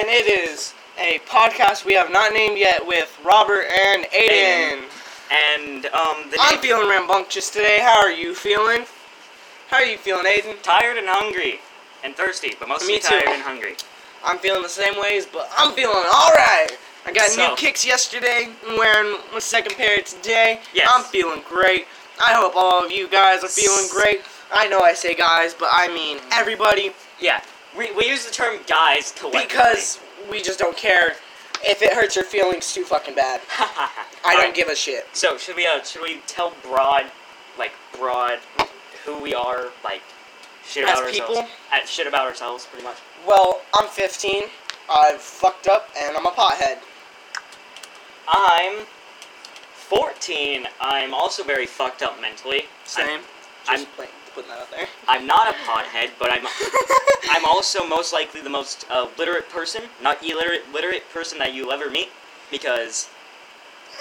and it is a podcast we have not named yet with Robert and Aiden. And um, the I'm feeling rambunctious today. How are you feeling? How are you feeling, Aiden? tired and hungry and thirsty, but mostly Me too. tired and hungry. I'm feeling the same ways, but I'm feeling all right. I got So- new kicks yesterday. I'm wearing my second pair today. Yes. I'm feeling great. I hope all of you guys are feeling great. I know I say guys, but I mean everybody Yeah, we, we use the term guys collectively. because we just don't care if it hurts your feelings too fucking bad. I don't Alright, give a shit. So should we uh should we tell broad, like broad, who we are, like shit As about ourselves? people? Uh, shit about ourselves, pretty much. Well, I'm 15. I've fucked up, and I'm a pothead. I'm 14. I'm also very fucked up mentally. Same. I'm, Just I'm- putting that out there. I'm not a pothead, but I'm I'm also most likely the most uh, literate person, not illiterate, literate person that you'll ever meet, because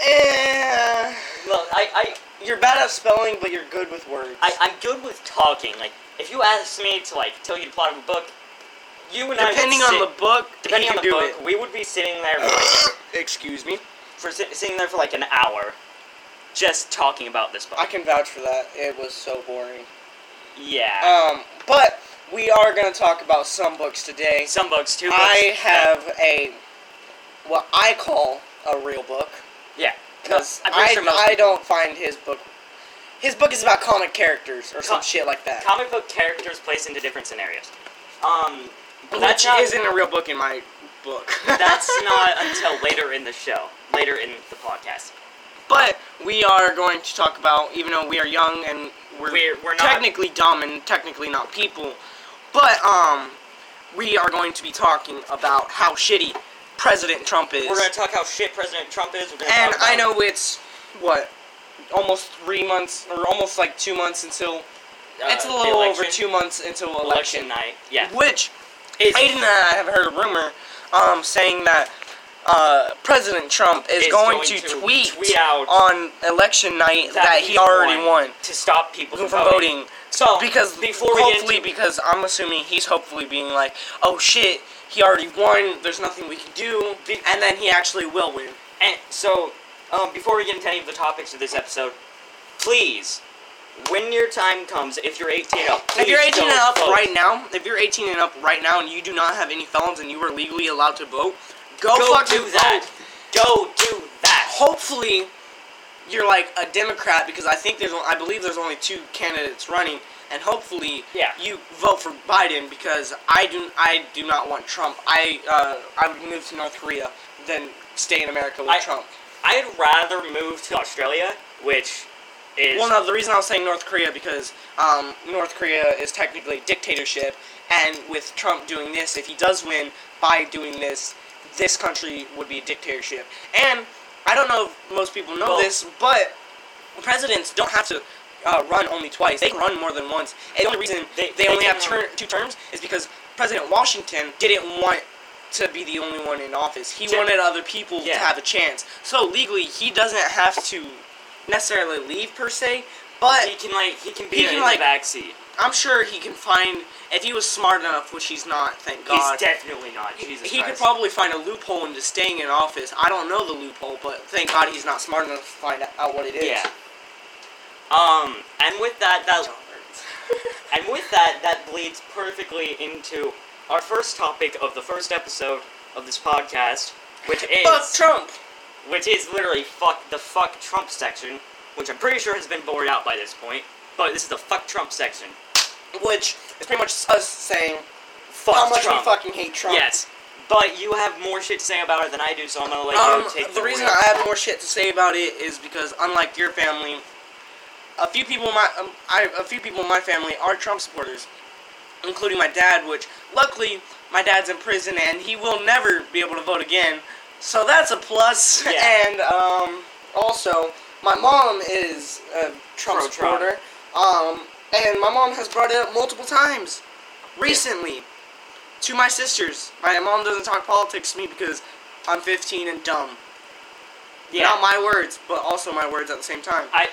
Eh, well, I, I you're bad at spelling, but you're good with words. I, I'm good with talking. Like, if you asked me to like tell you the plot of a book, you and I would Depending sit- on the book, depending on the book, we would be sitting there for, Excuse me. for sit, sitting there for like an hour, just talking about this book. I can vouch for that. It was so boring. Yeah, Um, but we are gonna talk about some books today. some books, two books. I have a what I call a real book yeah, because I'm I, sure I don't find his book. His book is about comic characters or some shit like that, comic book characters placed into different scenarios. Um, but that's which not, isn't a real book in my book. that's not until later in the show, later in the podcast. But we are going to talk about, even though we are young and we're, We're- we're not- technically dumb and technically not people, but um, we are going to be talking about how shitty President Trump is. We're gonna talk how shit President Trump is. And I know it's what almost three months or almost like two months until uh, it's a little over two months until election election, night. Yeah, which is Aiden and I have heard a rumor um, saying that uh, President Trump is, Is going, going to, to tweet, tweet out on election night that, he already won to stop people from from, voting. So Because before hopefully, into, because I'm assuming he's hopefully being like, oh shit, he already won. There's nothing we can do, and then he actually will win. and so um, before we get into any of the topics of this episode, please, when your time comes, if you're 18 and up, If you're please 18 go and up vote. right now, if you're 18 and up right now, and you do not have any felons and you are legally allowed to vote, go, go fucking do that. vote. Go do that. Hopefully, you're like a Democrat because I think there's, I believe there's only two candidates running, and hopefully, Yeah. you vote for Biden because I do, I do not want Trump. I, uh, I would move to North Korea than stay in America with I- Trump. I'd rather move to Australia, which is Well, no, the reason I was saying North Korea because um, North Korea is technically a dictatorship, and with Trump doing this, if he does win by doing this, this country would be a dictatorship. And I don't know if most people know Well- this, but presidents don't have to uh, run only twice. They can run more than once. And the only reason They- they, they only have ter- two terms is because President Washington didn't want to be the only one in office. He wanted other people to have a chance. So legally, he doesn't have to necessarily leave per se, but he can like he can be He in can, the like, backseat. I'm sure he can find if he was smart enough, which he's not. Thank God. He's definitely not. he Jesus he could probably find a loophole into staying in office. I don't know the loophole, but thank God he's not smart enough to find out what it is. Yeah. Um, and with that, that and with that, that bleeds perfectly into our first topic of the first episode of this podcast, which is Fuck Trump. which is literally fuck the fuck Trump section, which I'm pretty sure has been bored out by this point. But this is the fuck Trump section. Which is pretty much us saying Fuck how much Trump. we fucking hate Trump. Yes, but you have more shit to say about it than I do, so I'm gonna let Um, you take the the reason wheel. I have more shit to say about it is because, unlike your family, a few people in my um, I, a few people in my family are Trump supporters, including my dad. Which, luckily, my dad's in prison and he will never be able to vote again. So that's a plus. Yeah. And um, also, my mom is a Trump Pro-Trump. supporter. Um, and my mom has brought it up multiple times recently to my sisters. My mom doesn't talk politics to me because I'm 15 and dumb. yeah. Not my words, but also my words at the same time. I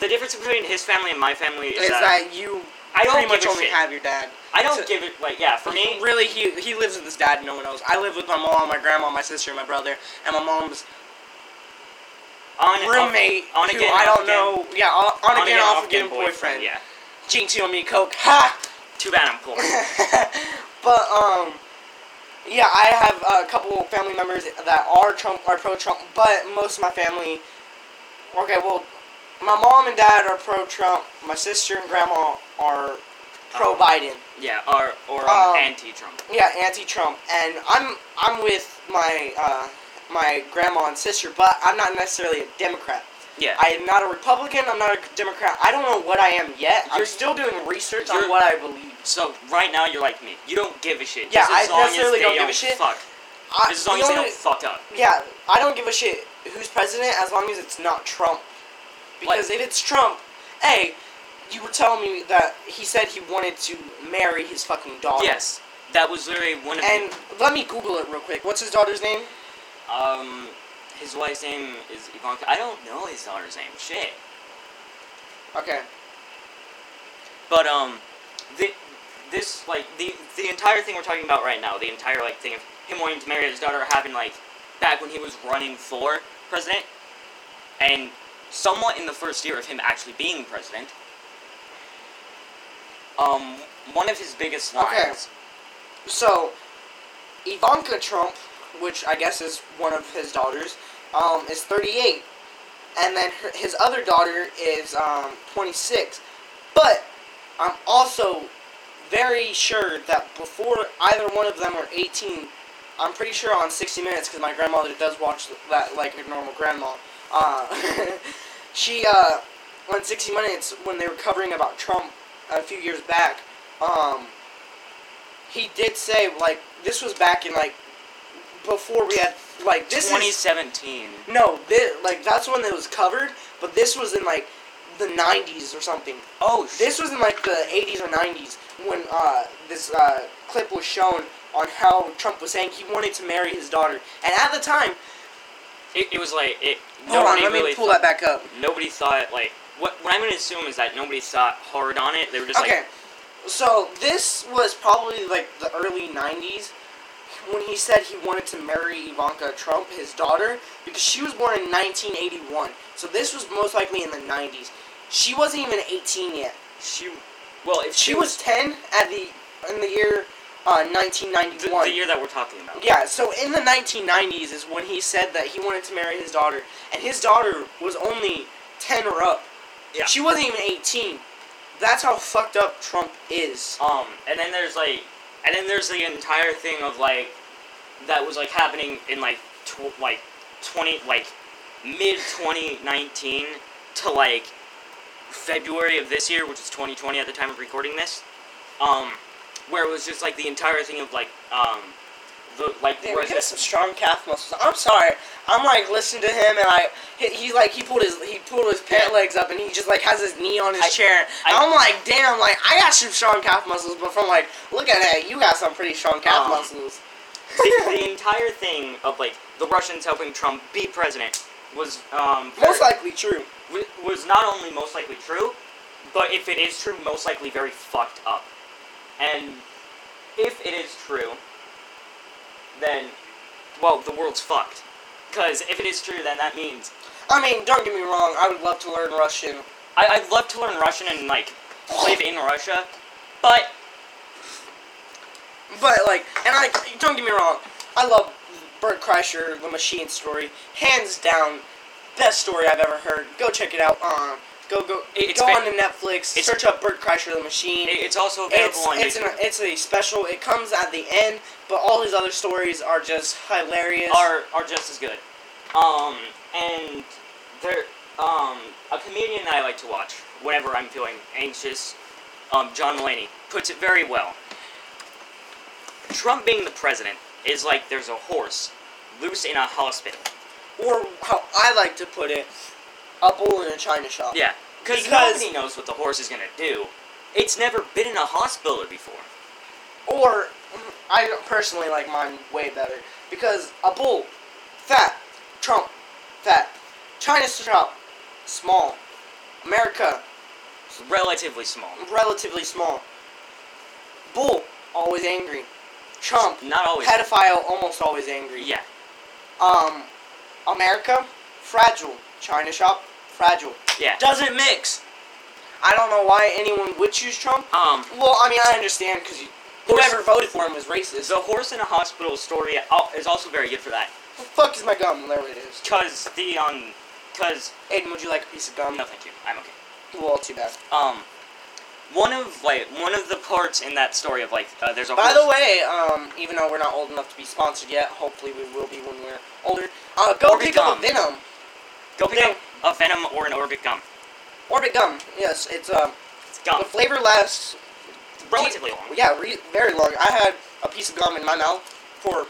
the difference between his family and my family is, Is that, that you I pretty much only shit. have your dad. I don't So- give it like yeah. For me, really, he he lives with his dad. and No one knows. I live with my mom, my grandma, my sister, my brother, and my mom's on roommate. on who again, I don't again. know. Yeah, on, on, again, off again, boyfriend. Yeah. Jinx you on me, coke. Ha. Too bad I'm poor. but um, yeah, I have a couple family members that are Trump, are pro Trump, but most of my family. Okay, well, my mom and dad are pro Trump. My sister and grandma are pro Um, Biden. yeah, or or um, anti-Trump. Yeah, anti-Trump, and I'm I'm with my uh, my grandma and sister, but I'm not necessarily a Democrat. Yeah. I am not a Republican. I'm not a Democrat. I don't know what I am yet. I'm You're- still doing research on what I believe. so right now you're like me. You don't give a shit. Yeah, I long necessarily don't give a shit. Fuck. I, as long as they don't fuck up. Yeah, I don't give a shit who's president as long as it's not Trump. Because if it's Trump, hey, you were telling me that he said he wanted to marry his fucking daughter. Yes, that was literally one of And let me Google it real quick. What's his daughter's name? um his wife's name is Ivanka. I don't know his daughter's name. Shit. Okay. But um, the, this like the the entire thing we're talking about right now, the entire like thing of him wanting to marry his daughter happened like back when he was running for president, and somewhat in the first year of him actually being president. Um, one of his biggest lines. Okay. So, Ivanka Trump, which I guess is one of his daughters, um, is 38. And then her, his other daughter is um, 26. But I'm also very sure that before either one of them are 18, I'm pretty sure on 60 Minutes, because my grandmother does watch that like a normal grandma. Uh, she, uh, on 60 Minutes, when they were covering about Trump a few years back, um, he did say like this was back in like before we had like this is 2017. no this, like that's when it was covered but this was in like the 90s or something Oh, sh- this was in like the 80s or 90s when uh, this uh, clip was shown on how Trump was saying he wanted to marry his daughter and at the time it, it was like it. hold on let me really pull thought- that back up Nobody thought like what. What I'm gonna assume is that nobody thought hard on it. They were just okay like, Okay, so this was probably like the early 90s when he said he wanted to marry Ivanka Trump, his daughter, because she was born in 1981. So this was most likely in the 90s. She wasn't even 18 yet. she. Well, if She was 10 at the in the year uh, the, 1991. the year that we're talking about. Yeah, so in the 1990s is when he said that he wanted to marry his daughter, and his daughter was only 10 or up. Yeah. She wasn't even 18. That's how fucked up Trump is. Um, and then there's like, and then there's the entire thing of like, that was like happening in like, tw- like, twenty like, mid 2019 to like, February of this year, which is 2020 at the time of recording this. Um, where it was just like the entire thing of like, um, the like Damn, he has some strong calf muscles. I'm sorry. I'm like listening to him and I he, he like he pulled his he pulled his pant Yeah. legs up and he just like has his knee on his I- chair. I- I'm like, damn, like I got some strong calf muscles, but from like, look at that, you got some pretty strong calf Um, muscles. the, the entire thing of like the Russians helping Trump be president was um very- Most likely true. was not only most likely true, but if it is true, most likely very fucked up. And if it is true, then well, the world's fucked. Because if it is true, then that means I mean, don't get me wrong. I would love to learn Russian. I, I'd love to learn Russian and like live in Russia, but But like, and I don't get me wrong, I love Bert Kreischer, the Machine story, hands down, best story I've ever heard. Go check it out. Um, go go It's go ba- onto Netflix. Search up Bert Kreischer, the Machine. it's also available it's on it's, YouTube. an, it's a special. It comes at the end, but all his other stories are just hilarious. are are just as good. Um, and there, um, a comedian that I like to watch whenever I'm feeling anxious, um, John Mulaney puts it very well. Trump being the president is like there's a horse loose in a hospital. or how I like to put it, a bull in a china shop. Yeah, because Because- nobody knows what the horse is gonna do. It's never been in a hospital before. Or I personally like mine way better because a bull, fat, Trump, fat, China shop, small, America, relatively small. relatively small. Bull, always angry. Trump, Not always. pedophile, almost always angry. Yeah. Um, America, fragile. China shop, fragile. Yeah. Doesn't mix. I don't know why anyone would choose Trump. Um, Well, I mean, I understand because whoever voted for him was racist. the horse in a hospital story is also very good for that. the fuck is my gum? There it is. Cause the um, cause Aiden, would you like a piece of gum? no, thank you. I'm okay. Well, too bad. Um, one of like one of the parts in that story of like uh, there's a By the way, um, even though we're not old enough to be sponsored yet, hopefully we will be when we're older. Uh, go Orbit pick up a Venom. go pick no. up a venom or an orbit gum. Orbit gum. Yes, it's um, It's gum. the flavor lasts relatively long. Yeah, re- very long. I had a piece of gum in my mouth for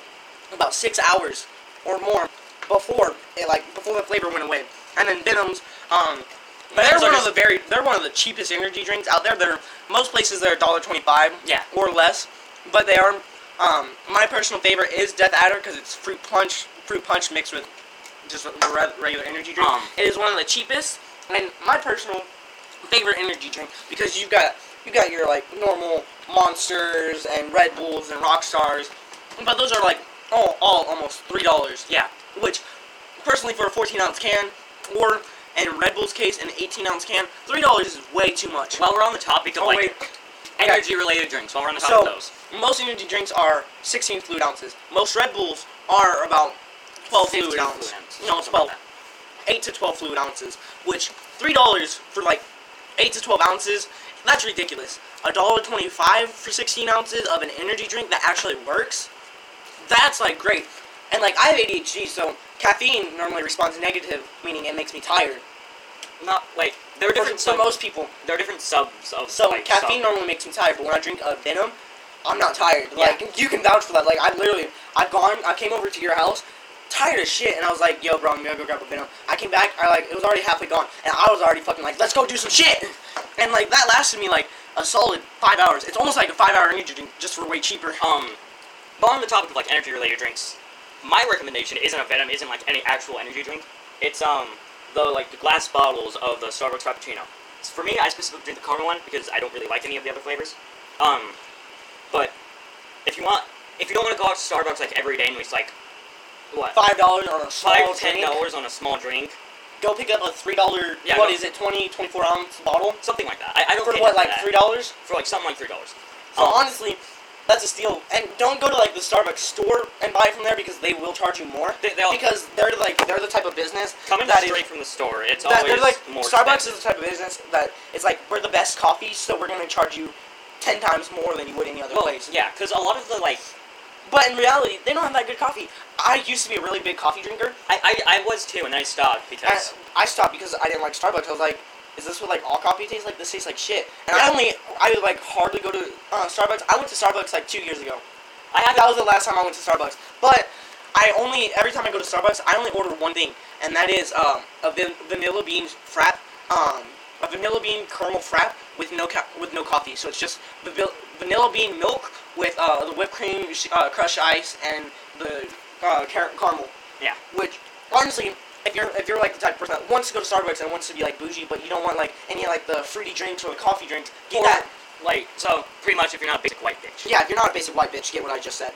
about six hours or more before it like before the flavor went away. And then Venoms, um, they're Venoms one of the very they're one of the cheapest energy drinks out there. They're most places they're twenty five Yeah. or less, but they are. Um, my personal favorite is Death Adder because it's fruit punch fruit punch mixed with just a regular energy drink. Um. it is one of the cheapest and my personal favorite energy drink because you've got you got your like normal monsters and Red Bulls and Rock Stars, but those are like all, all almost three dollars. Yeah. Which, personally, for a fourteen ounce can, or in Red Bull's case, an eighteen ounce can, three dollars is way too much. While we're on the topic of Oh, like energy related drinks, while we're on the topic So of those, most energy drinks are sixteen fluid ounces. Most Red Bulls are about twelve 15 fluid ounces. No, it's twelve. Eight to twelve fluid ounces. Which three dollars for like eight to twelve ounces. That's ridiculous. A dollar twenty-five for sixteen ounces of an energy drink that actually works. That's like great. And like I have ADHD, so caffeine normally responds negative, meaning it makes me tired. not like there are different for sub, most people. there are different subs of So like, caffeine sub- normally makes me tired, but when I drink a Venom, I'm not tired. Yeah. Like you can vouch for that. Like I literally, I've gone, I came over to your house, tired as shit, and I was like, "Yo, bro, I'm gonna go grab a Venom." I came back, I like, it was already halfway gone, and I was already fucking like, "Let's go do some shit," and like that lasted me like a solid five hours. It's almost like a five hour energy drink just for way cheaper. Um, but on the topic of like energy related drinks, my recommendation isn't a Venom, isn't like any actual energy drink. It's um the like the glass bottles of the Starbucks Frappuccino. For me, I specifically drink the caramel one because I don't really like any of the other flavors. Um, but if you want, if you don't want to go out to Starbucks like every day and waste like what Five dollars on a small Five, ten dollars on a small drink, Go pick up a three dollar. Yeah, what go- is it? 20, 24 ounce bottle something like that. I, I don't for what like three dollars? for like something like three dollars. So Um, honestly, that's a steal. And don't go to like the Starbucks store and buy from there because they will charge you more. They- they'll- because they're like they're the type of business coming that is- straight from the store, it's that always they're like more. Starbucks expensive. is the type of business that it's like we're the best coffee, so we're gonna charge you ten times more than you would any other well, place. yeah, because a lot of the like But in reality, they don't have that good coffee. I used to be a really big coffee drinker. I, I, I was too, and I stopped I, because I stopped because I didn't like Starbucks. I was like, is this what like all coffee tastes like? This tastes like shit. And I only I would like hardly go to uh, Starbucks. I went to Starbucks like two years ago. I had That was the last time I went to Starbucks. But I only every time I go to Starbucks, I only order one thing, and that is um, a van- vanilla bean frap, um, a vanilla bean caramel frap with no ca- with no coffee. So it's just vanil- vanilla bean milk with uh, the whipped cream, uh, crushed ice, and the uh, car- caramel. Yeah. Which honestly. If you're if you're like the type of person that wants to go to Starbucks and wants to be like bougie, but you don't want like any like the fruity drinks or the coffee drinks, get Or- that. like so pretty much if you're not a basic white bitch. Yeah, if you're not a basic white bitch, get what I just said.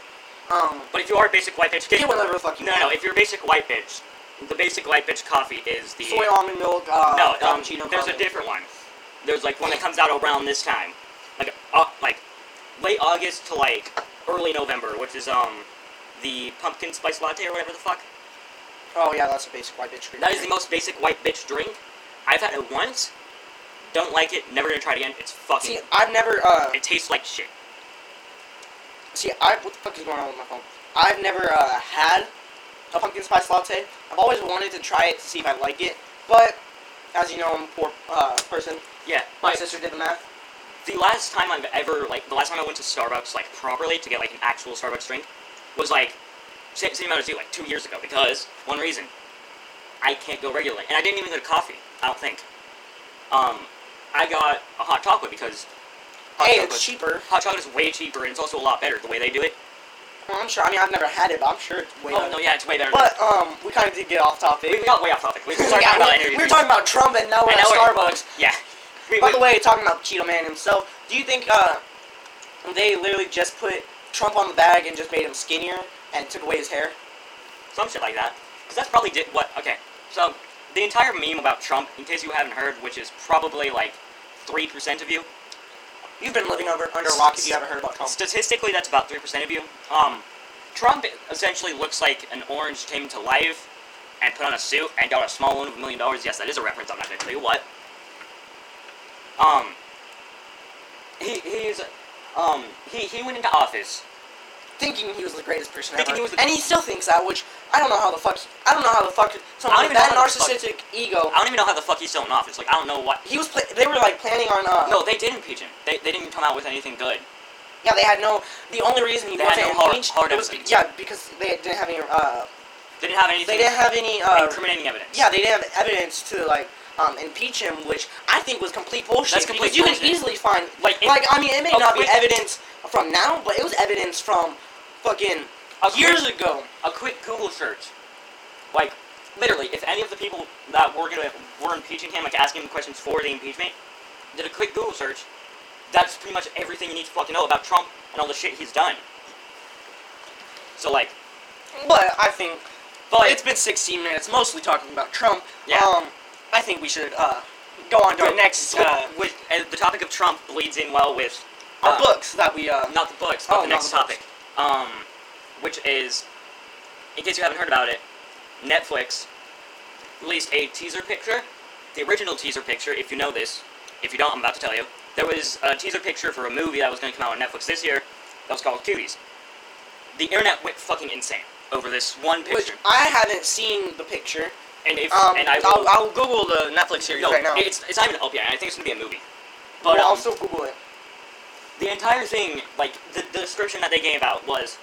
Um, But if you are a basic white bitch, get whatever the fuck you No, want. no. If you're a basic white bitch, the basic white bitch coffee is the soy almond milk. Uh, no. Um, there's a different one. There's like one that comes out around this time, like uh, like late August to like early November, which is um the pumpkin spice latte or whatever the fuck. Oh yeah, that's a basic white bitch. drink. That is the most basic white bitch drink. I've had it once. Don't like it. Never gonna try it again. It's fucking. See, I've never. Uh, It tastes like shit. see, I what the fuck is going on with my phone? I've never uh, had a pumpkin spice latte. I've always wanted to try it to see if I like it, but as you know, I'm a poor uh, person. Yeah. My sister did the math. The last time I've ever like the last time I went to Starbucks like properly to get like an actual Starbucks drink was like same, same amount as you like two years ago because one reason I can't go regularly and I didn't even get a coffee I don't think um I got a hot chocolate because hot Hey, it's cheaper. hot chocolate is way cheaper and it's also a lot better the way they do it Well, I'm sure. I mean, I've never had it, but I'm sure it's way oh better. no yeah it's way better But um, we kind of did get off topic. we, got way off topic we, Yeah, talking about we, we were talking about Trump and now we're And at now we're- Starbucks. yeah Wait, By the way, talking about Cheeto Man himself, do you think uh, they literally just put Trump on the bag and just made him skinnier and took away his hair? some shit like that. Because that's probably did what. Okay, so the entire meme about Trump, in case you haven't heard, which is probably like three percent of you. You've been living under, under a rock if you haven't heard about Trump. Statistically, that's about three percent of you. Um, Trump essentially looks like an orange came to life and put on a suit and got a small loan of a million dollars. Yes, that is a reference. I'm not going to tell you what. Um, he he's um he he went into office Thinking he was the greatest person Thinking ever. he was the- and he still thinks that, which I don't know how the fuck. I don't know how the fuck someone with that narcissistic ego. I don't even know how the fuck he's still in office. Like I don't know what. He was. Pla- they were like planning on. Uh, No, they did impeach him. They, they didn't come out with anything good. Yeah, they had no. The only reason he They had wasn't no hard- impeached hard was evidence. yeah because they didn't have any. Uh, They didn't have anything. they didn't have any. Uh, incriminating evidence. yeah, they didn't have evidence to like um, impeach him, which I think was complete bullshit. That's complete because you can easily find Like, like, I mean, it may not be evidence from now, but it was evidence from fucking years quick- ago. a quick Google search, like literally, if any of the people that were gonna were impeaching him, like asking him questions for the impeachment, did a quick Google search, that's pretty much everything you need to fucking know about Trump and all the shit he's done. So like, But I think but it's been 16 minutes, mostly talking about Trump. Yeah. Um, I think we should uh, go on to our next uh, with uh, the topic of Trump bleeds in well with our uh, books that we uh, not the books, but Oh, the not next the topic, um, which is, in case you haven't heard about it, Netflix released a teaser picture. The original teaser picture, if you know this, if you don't, I'm about to tell you. There was a teaser picture for a movie that was going to come out on Netflix this year. That was called Cuties. The internet went fucking insane over this one which picture, I haven't seen the picture. And if Um, and I I'll, I'll Google the Netflix series no, right now. it's it's not even up yet. I think it's going to be a movie. But I'll um, still Google it. the entire thing, like the, the description that they gave out was,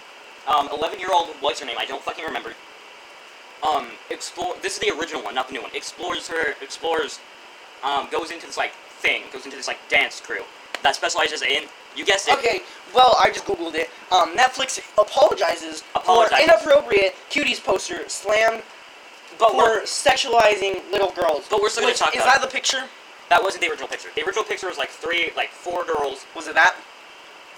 um, eleven year old what's her name? I don't fucking remember. Um, explore. This is the original one, not the new one. Explores her. Explores. Um, goes into this like thing. Goes into this like dance crew that specializes in. You guessed it. Okay, well, I just googled it. Um, Netflix apologizes, Apologizes. for inappropriate cuties poster slammed But for we're, sexualizing little girls. But we're still gonna Which- talk Is about that the picture? that wasn't the original picture. The original picture was like three, like four girls. Was it that?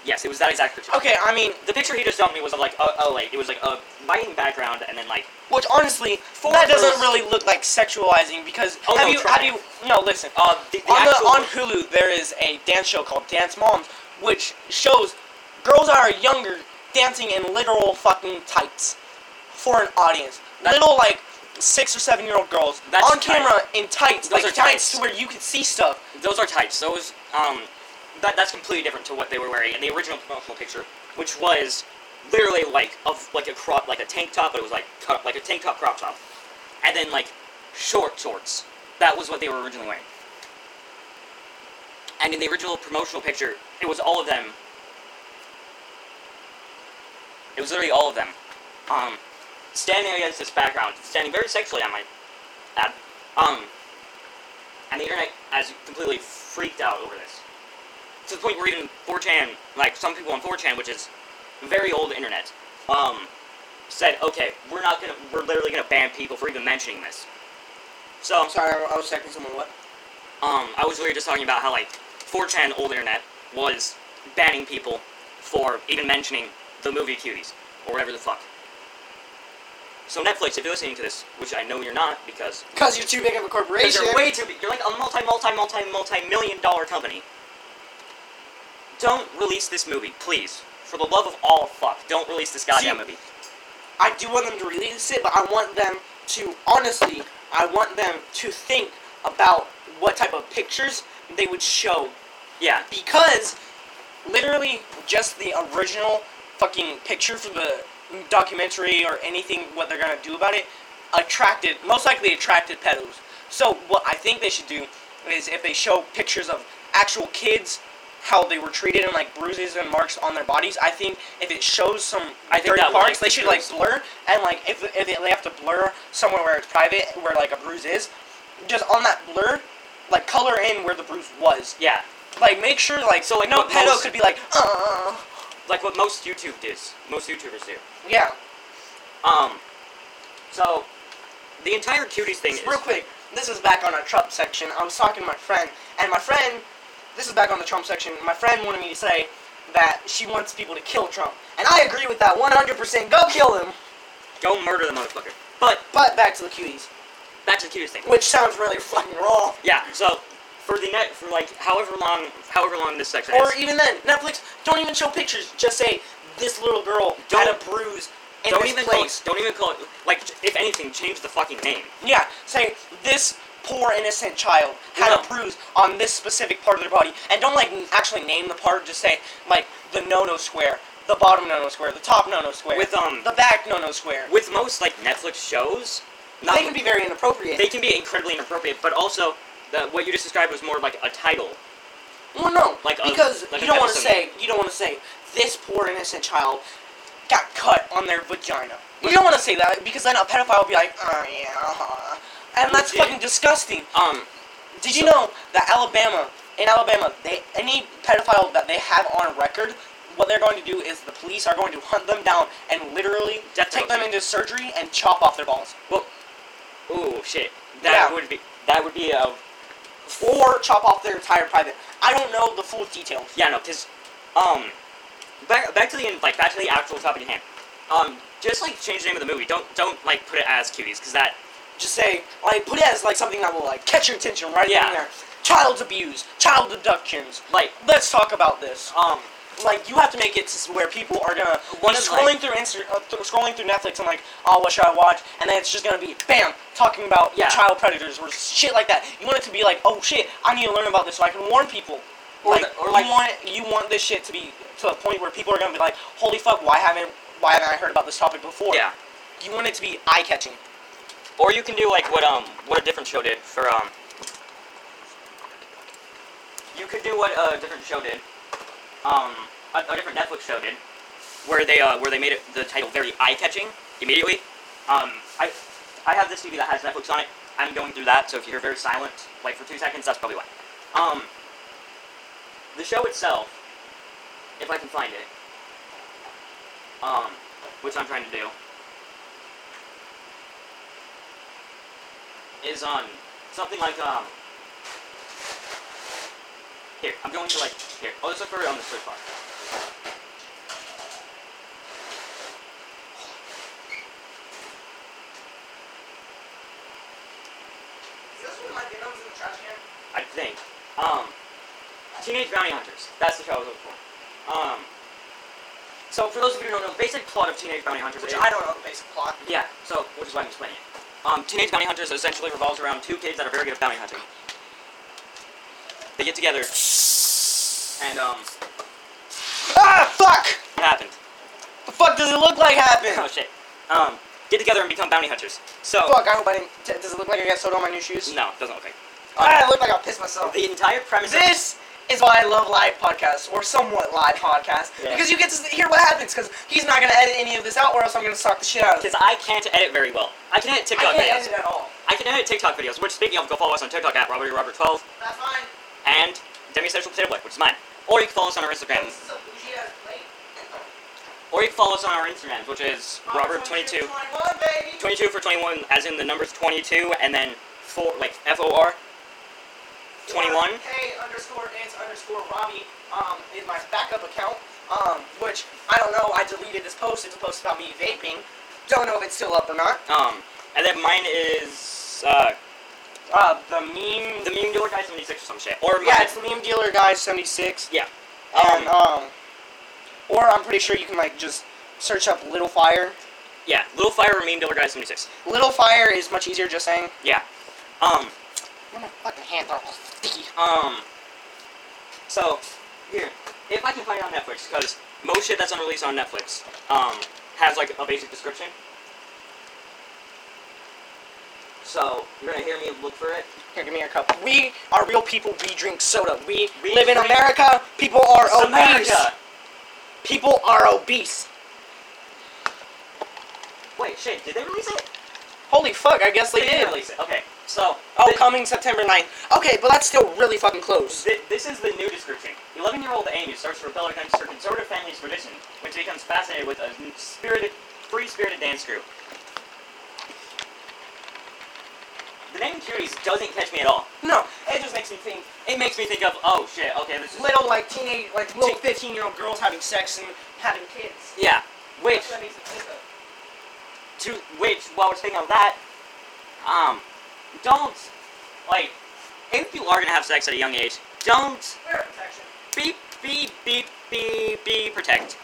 Yes, it was that exact picture. Okay, I mean, The picture he just showed me was of like a, a like it was like a lighting background and then like which honestly, Four that doesn't really look like sexualizing because Oh, have no, you try. have you no listen uh the, the on actual the on Hulu there is a dance show called Dance Moms, which shows girls that are younger dancing in literal fucking tights for an audience. That- Little like six or seven year old girls That's on camera in tights, Those like are tights tights. to where you could see stuff. those are tights. Those um that that's completely different to what they were wearing in the original promotional picture, which was literally like of like a crop like a tank top, but it was like cut, like a tank top crop top, and then like short shorts. That was what they were originally wearing. And in the original promotional picture, it was all of them. It was literally all of them, um, standing against this background, standing very sexually, I might add. Um, and the internet has completely freaked out over this. To the point where even 4chan, like some people on 4chan, which is very old internet, um, said, okay, we're not gonna, we're literally gonna ban people for even mentioning this. So, I'm sorry, I was checking someone what? um, I was literally just talking about how, like, 4chan old internet was banning people for even mentioning the movie Cuties, or whatever the fuck. So Netflix, if you're listening to this, which I know you're not, because Because you're too big of a corporation. you're way too big. You're like a multi, multi, multi, multi million dollar company. Don't release this movie, please. For the love of all fuck, don't release this goddamn See- movie. I do want them to release it, but I want them to honestly, I want them to think about what type of pictures they would show Yeah, because literally just the original fucking picture for the documentary or anything what they're gonna do about it attracted most likely attracted pedos. So what I think they should do is if they show pictures of actual kids how they were treated and like bruises and marks on their bodies. I think if it shows some I think dirty parts, they should like blur and like if, if they have to blur somewhere where it's private, where like a bruise is, just on that blur, like color in where the bruise was. yeah. Like make sure like So, like, no pedo could be like uh, uh, uh, uh. Like what most YouTube does. Most YouTubers do. yeah. Um, so the entire cuties thing is Real quick, this is back on our Trump section. I was talking to my friend, And my friend, this is back on the Trump section. My friend wanted me to say that she wants people to kill Trump, and I agree with that 100%. Go kill him. Go murder the motherfucker. But But back to the cuties, back to the cuties thing. which sounds really fucking wrong. Yeah. So for the net for like however long however long this section Or is. even then, Netflix don't even show pictures. Just say this little girl had a bruise in Don't this even call place. it. Don't even call it. Like, if anything, change the fucking name. Yeah, say this poor innocent child had No. a bruise on this specific part of their body, and don't like actually name the part. Just say like the no-no square, the bottom no-no square, the top no-no square, With, um, the back no-no square. With most like Netflix shows, not they can be very inappropriate. they can be incredibly inappropriate, but also the, what you just described was more like a title. well, no, like a- because like you don't want to say you don't want to say this poor innocent child got cut on their vagina. You don't want to say that because then a pedophile will be like, oh yeah, uh-huh." and that's Legit. fucking disgusting. Um, Did you know that Alabama, in Alabama, they any pedophile that they have on record, what they're going to do is the police are going to hunt them down and literally Death take them into surgery and chop off their balls, well, ooh shit, that Yeah. would be that would be a or chop off their entire private. I don't know the full details. yeah no because um back back to the like back to the actual topic at hand. Um, just like change the name of the movie. Don't don't like put it as cuties because that Just say like put it as like something that will like catch your attention right Yeah. and there. Child abuse, child abductions. like Let's talk about this. um like you have to make it to where people are gonna One be scrolling like- through Insta, uh, th- scrolling through Netflix and like, oh, what should I watch? And then it's just gonna be bam, talking about Yeah. child predators or shit like that. You want it to be like, oh shit, I need to learn about this so I can warn people. Or like, the- or like- you want you want this shit to be to a point where people are gonna be like, holy fuck, why haven't why haven't I heard about this topic before? yeah. You want it to be eye catching. Or you can do like what um what a different show did for um. You could do what a different show did, um, a, a different Netflix show did, where they uh where they made it the title very eye catching immediately. Um, I I have this TV that has Netflix on it. I'm going through that, so if you're very silent, like for two seconds, that's probably why. Um, the show itself, if I can find it, um, which I'm trying to do. is on something like um. Here, I'm going to like here. Oh, let's look for it on the search bar. Is this one of my Venoms in the trash can? I think. Um, Teenage Bounty Hunters. That's the show I was looking for. Um, so for those of you who don't know, the basic plot of Teenage Bounty Hunters. Which is- I don't know the basic plot. Yeah. So which is why I'm explaining it. Um, Teenage Bounty Hunters essentially revolves around two kids that are very good at bounty hunting. They get together, and um, Ah, fuck! what happened? The fuck does it look like happened? Oh shit. Um, get together and become bounty hunters. So Fuck, I hope I didn't. T- does it look like I got soda on my new shoes? no, it doesn't look like. Ah, it looked like I pissed myself. The entire premise. This is why I love live podcasts, or somewhat live podcasts, Yeah. because you get to hear what happens, because he's not going to edit any of this out, or else I'm going to suck the shit out of it. Because I can't edit very well. I can edit I TikTok can't videos. edit at all. I can edit TikTok videos. Which speaking of, go follow us on TikTok at Robert Robert 12 That's fine. and Demi Social Potato Boy, which is mine. Or you can follow us on our Instagram. This is a bougie. Or you can follow us on our Instagrams, which is Robert 22. 21, 22 for 21, as in the numbers 22, and then four like F O R. 21. K underscore dance underscore Robbie um, is my backup account, um, which I don't know. I deleted this post. It's a post about me vaping. Don't know if it's still up or not. Um, and then mine is uh, Uh, the meme. the meme dealer guy 76 or some shit. Or yeah, it's the meme dealer guy seventy six. yeah. And um, or I'm pretty sure you can like just search up Little Fire. Yeah, Little Fire or meme dealer guy 76. Little Fire is much easier. Just saying. Yeah. Um. My fucking hands are all sticky. Um. So, here, if I can find it on Netflix, because most shit that's unreleased on Netflix, um, has like a basic description. So you're gonna hear me look for it. Here, give me your cup. We are real people. We drink soda. We, We live in America. People are It's obese. America. People are obese. Wait, shit, did they release it? Holy fuck! I guess they, did. release it. Okay, so Oh, coming September 9th. Okay, but that's still really fucking close. thi- this is the new description. 11-year-old Amy starts to rebel against her conservative family's tradition when she becomes fascinated with a spirited, free-spirited dance group. The name Curious doesn't catch me at all. No, it just makes me think It makes me think of oh shit, okay, this is little like teenage, like little fifteen year old girls having sex and having kids. yeah. Which That's what that makes me think of. to which while we're speaking of that, um, don't like if you are gonna have sex at a young age, don't Wear protection. be be be be be protect.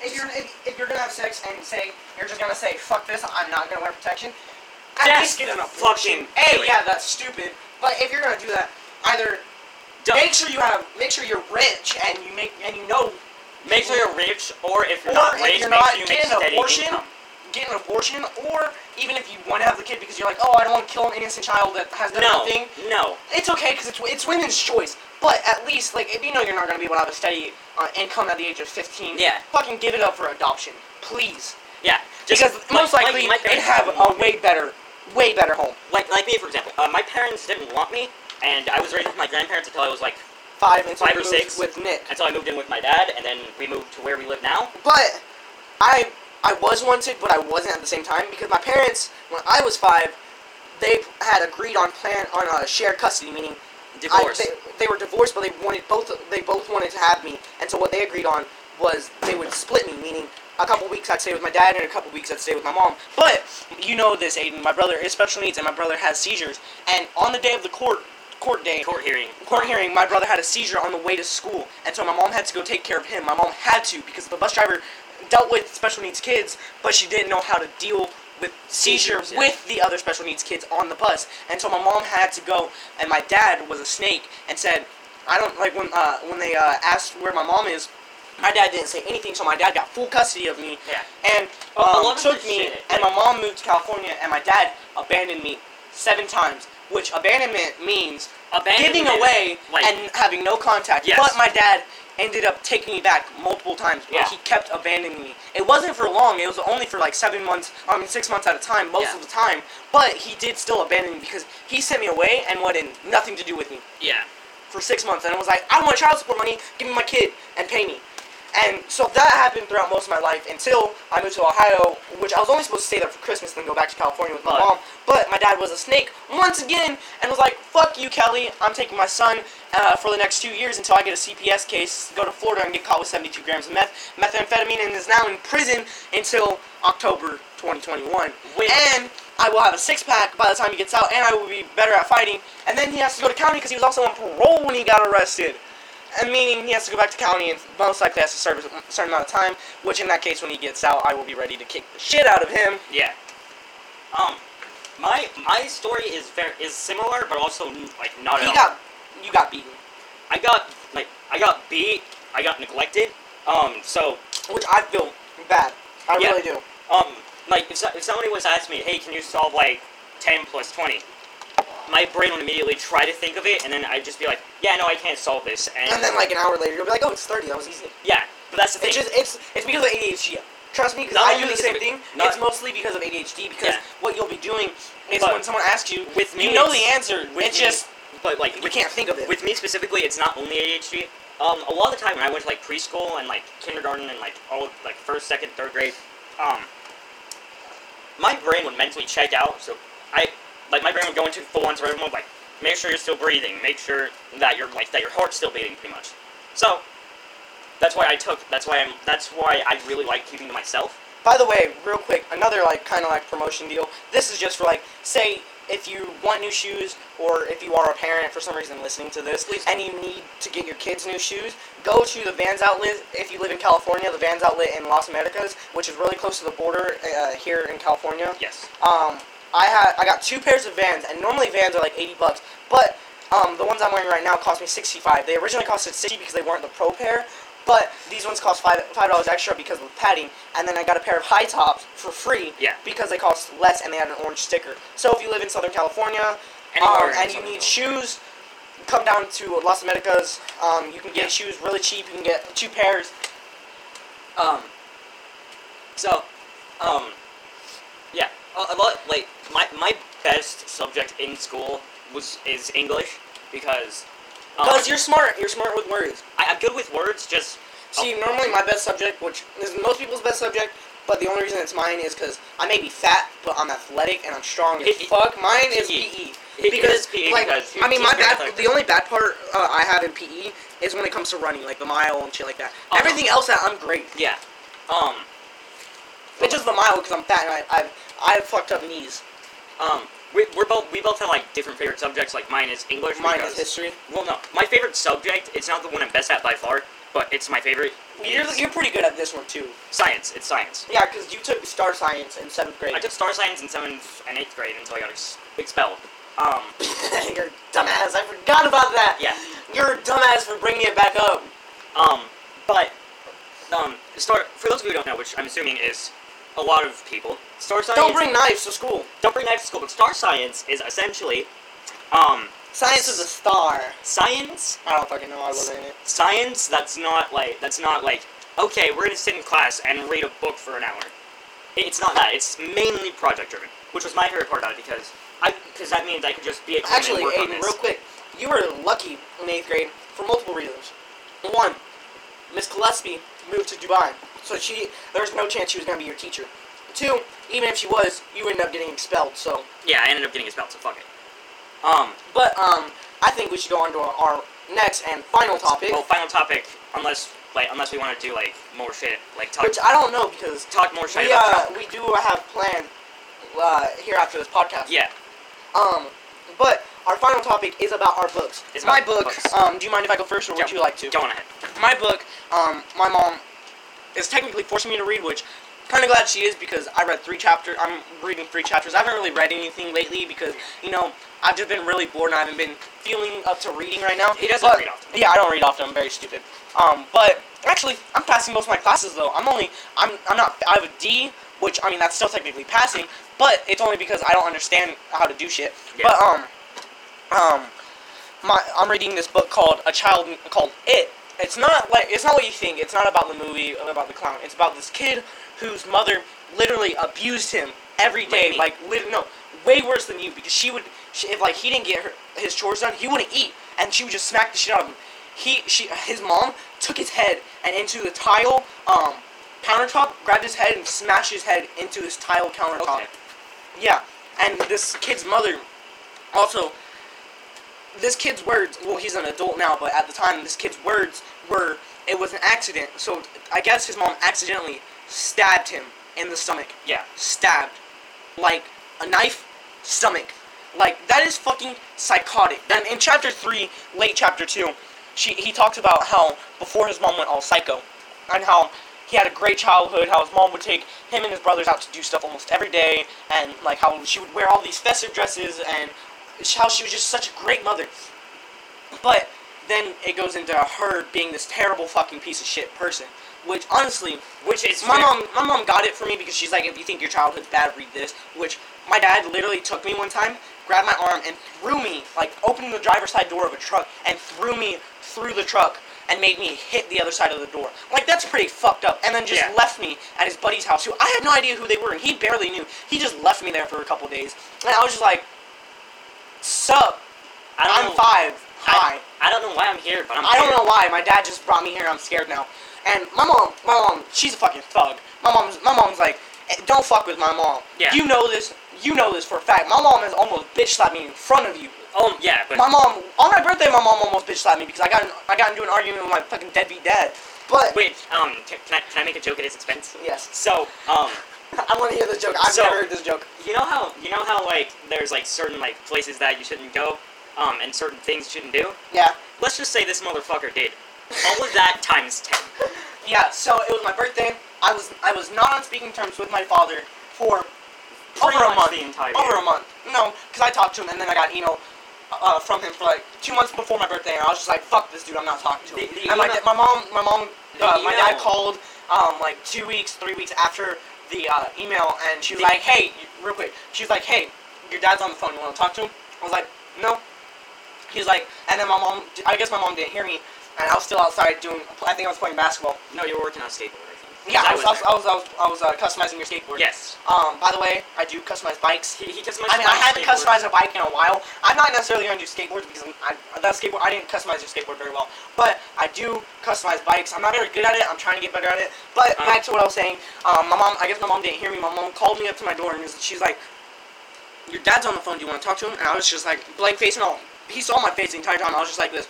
If you're if, if you're gonna have sex and say you're just gonna say fuck this, I'm not gonna wear protection. At Just least get an fucking abortion. Hey, yeah, that's stupid. But if you're gonna do that, either make sure you have make sure you're rich and you make and you know make sure you're rich, or if you're Or not if rich, you're make not sure you make steady abortion, income. get an abortion, or even if you want to have the kid because you're like, oh, I don't want to kill an innocent child that has done No, nothing. no. It's okay because it's it's women's choice. But at least, like, if you know you're not gonna be able to have a steady uh, income at the age of 15, Yeah. fucking give it up for adoption, please. Yeah, just because most likely my they'd have a way better, way better home. like like me for example. Uh, my parents didn't want me, and I was raised with my grandparents until I was like Five until Five or six. with Nick. until I moved in with my dad, and then we moved to where we live now. But I I was wanted, but I wasn't at the same time because my parents, when I was five, they had agreed on plan on a shared custody, meaning Divorce. I, they, they were divorced, but they wanted both. They both wanted to have me, and so what they agreed on was they would split me, meaning a couple weeks I'd stay with my dad, and a couple weeks I'd stay with my mom. But you know this, Aiden. My brother is special needs, and my brother has seizures. And on the day of the court court day, Court hearing. court hearing, my brother had a seizure on the way to school, and so my mom had to go take care of him. My mom had to because the bus driver dealt with special needs kids, but she didn't know how to deal with seizure Seizures, yeah. with the other special needs kids on the bus, and so my mom had to go. And my dad was a snake and said, "I don't like when uh, when they uh, asked where my mom is." My dad didn't say anything, so my dad got full custody of me Yeah. and um, of took me. shit, and my mom moved to California, and my dad abandoned me seven times. Which abandonment means Abandonment, giving away like- and having no contact. Yes. But my dad ended up taking me back multiple times. But Yeah. he kept abandoning me. It wasn't for long. It was only for like seven months. I mean, six months at a time, most Yeah. of the time. But he did still abandon me because he sent me away and wanted nothing to do with me Yeah. for six months. And I was like, I want child support money. Give me my kid and pay me. And so that happened throughout most of my life until I moved to Ohio, which I was only supposed to stay there for Christmas and then go back to California with my mom. But my dad was a snake once again and was like, fuck you, Kelly. I'm taking my son uh, for the next two years until I get a CPS case, go to Florida and get caught with 72 grams of meth, methamphetamine, and is now in prison until October 2021. Wait. And I will have a six pack by the time he gets out, and I will be better at fighting. And then he has to go to county because he was also on parole when he got arrested. And meaning he has to go back to county and most likely has to serve a certain amount of time. Which in that case, when he gets out, I will be ready to kick the shit out of him. Yeah. Um, my my story is very is similar, but also like not He got, you got beaten, I got like I got beat. I got neglected. Um, so which I feel bad. I Yeah. really do. um, like if, if somebody was to ask me, hey, can you solve like ten plus twenty? My brain would immediately try to think of it, and then I'd just be like, yeah, no, I can't solve this. And, And then like an hour later, you'll be like, oh, it's 30. That was easy. yeah, but that's the thing. It's just it's it's because of ADHD. Trust me, because I do the same thing. not- it's mostly because of ADHD. Because Yeah. what you'll be doing is But when someone asks you, with me, you know the answer. It's me- just but like you with, can't think of it. with me specifically, it's not only ADHD. Um, a lot of the time when I went to like preschool and like kindergarten and like all like first, second, third grade, um, my brain would mentally check out. So I like my brain would go into full on survival mode, like make sure you're still breathing, make sure that you're like that your heart's still beating, pretty much. So that's why I took. That's why I'm. That's why I really like keeping to myself. By the way, real quick, another like kind of like promotion deal. This is just for like, say if you want new shoes, or if you are a parent for some reason listening to this, Please. and you need to get your kids new shoes, go to the Vans outlet. If you live in California, the Vans outlet in Las Americas, which is really close to the border uh, here in California. Yes. Um, I had I got two pairs of Vans, and normally Vans are like eighty bucks, but um, the ones I'm wearing right now cost me sixty five. They originally costed sixty because they weren't the pro pair, but these ones cost five five dollars extra because of the padding. And then I got a pair of high tops for free Yeah. because they cost less and they had an orange sticker. So if you live in Southern California um, and you need shoes, come down to Las Americas. Um, you can get Yeah. shoes really cheap. You can get two pairs. Um. So, um, yeah, a, a lot like my my best subject in school was is English because um, Because you're smart. You're smart with words. I, I'm good with words. Just See, normally my best subject, which is most people's best subject, But the only reason it's mine is because I may be fat, but I'm athletic and I'm strong as fuck. Mine is PE. PE. Because, PE like, because I mean, my bad. The only bad part uh, I have in PE is when it comes to running, like the mile and shit like that. Oh, no. Everything else, I'm great. Yeah. Um. It's just the mile because I'm fat and I, I've I've fucked up knees. Um. We, we're both we both have like different favorite subjects. Like mine is English. Mine because, is history. Well, no, my favorite subject. It's not the one I'm best at by far, but it's my favorite. You're, you're pretty good at this one too. science. It's science. Yeah, because you took star science in seventh grade. I took star science in seventh and eighth grade until I got ex- expelled. Um. You're a dumbass. I forgot about that. Yeah. You're a dumbass for bringing it back up. Um. But. Um. Star. For those of you who don't know, which I'm assuming is a lot of people, star science. Don't bring knives to school. Don't bring knives to school. But star science is essentially, um, Science is a star. science. I don't fucking know. I wasn't in it. Science. That's not like. That's not like. Okay, we're gonna sit in class and read a book for an hour. It's not that. It's mainly project driven, which was my favorite part about it because I because that means I could just be at home Actually, and work on Aiden, this. real quick, you were lucky in eighth grade for multiple reasons. One, Miss Gillespie moved to Dubai, so she there's no chance she was gonna be your teacher. Two, even if she was, you ended up getting expelled. So, Yeah, I ended up getting expelled, so fuck it. Um, but um, I think we should go on to our next and final topic, well, final topic. Unless like unless we want to do like more shit, like talk which I don't know because talk more shit we uh, we do have planned uh, here after this podcast. Yeah. Um, but our final topic is about our books. It's my book. books. Um, do you mind if I go first, or would you like to? Go on ahead. My book. Um, my mom is technically forcing me to read, which kind of glad she is because I read three chapters. I'm reading three chapters. I haven't really read anything lately because you know I've just been really bored and I haven't been feeling up to reading right now. He doesn't But- read often. Yeah, I don't read often. I'm very stupid. Um, but actually, I'm passing most of my classes though. I'm only I'm I'm not. I have a D, which I mean that's still technically passing, but it's only because I don't understand how to do shit. Yeah. But um, um, my I'm reading this book called A Child called It. It's not like it's not what you think. It's not about the movie about the clown. It's about this kid whose mother literally abused him every day. Like, lit- no, way worse than you because she would she, if like he didn't get her, his chores done, he wouldn't eat, and she would just smack the shit out of him. He she his mom took his head and into the tile um countertop, grabbed his head and smashed his head into this tile countertop. Okay. Yeah, and this kid's mother also. This kid's words. Well, he's an adult now, but at the time, this kid's words were it was an accident. So I guess his mom accidentally stabbed him in the stomach. Yeah. Stabbed, like a knife, stomach. Like that is fucking psychotic. And in chapter three, late chapter two, she he talks about how before his mom went all psycho, and how he had a great childhood. How his mom would take him and his brothers out to do stuff almost every day, and like how she would wear all these festive dresses, and how she was just such a great mother. But then it goes into her being this terrible fucking piece of shit person. Which honestly, Which is my mom, my mom got it for me because she's like, if you think your childhood's bad, read this. Which my dad literally took me one time, grabbed my arm, and threw me, like opened the driver's side door of a truck and threw me through the truck and made me hit the other side of the door. Like that's pretty fucked up. And then just Yeah. left me at his buddy's house, who I had no idea who they were, and he barely knew. He just left me there for a couple days, and I was just like, "Sup? I don't I'm know, five. Hi." I, I don't know why I'm here, but I'm I don't know why. My dad just brought me here. I'm scared now. And my mom, my mom, she's a fucking thug. My mom's, my mom's like, "Eh, don't fuck with my mom. Yeah. You know this. You know this for a fact. My mom has almost bitch slapped me in front of you. Oh yeah, but My mom, on my birthday, my mom almost bitch slapped me because I got, in, I got into an argument with my fucking deadbeat dad. But wait, um, can I can I make a joke at his expense? yes, So, um, I want to hear this joke. I've So- never heard this joke. you know how you know how like there's like certain like places that you shouldn't go, um, and certain things you shouldn't do. Yeah, Let's just say this motherfucker did all of that times ten. yeah. So it was my birthday. I was, I was not on speaking terms with my father for over Pretty a month. the entire Over year. a month. No, because I talked to him and then I got email uh, from him for like two months before my birthday, and I was just like, "Fuck this dude, I'm not talking to him." The- the and my, da- my mom, my mom, uh, my dad called um, like two weeks, three weeks after the uh, email, and she was like, "Hey, real quick," she was like, "Hey, your dad's on the phone. You want to talk to him?" I was like, "No." He's like, and then my mom, I guess my mom didn't hear me, and I was still outside doing. I think I was playing basketball. No, you were working on skateboard. Yeah, I was, I was, I was, I was, I was uh, customizing your skateboard. Yes. Um, by the way, I do customize bikes. He, he customized I mean, I haven't customized a bike in a while. I'm not necessarily going to do skateboards because I'm, I, that skateboard, I didn't customize your skateboard very well. But I do customize bikes. I'm not very good at it. I'm trying to get better at it. But Uh. back to what I was saying. Um, my mom, I guess my mom didn't hear me. My mom called me up to my door and she's like, "Your dad's on the phone. Do you want to talk to him?" And I was just like blank face and all. He saw my face the entire time. I was just like this.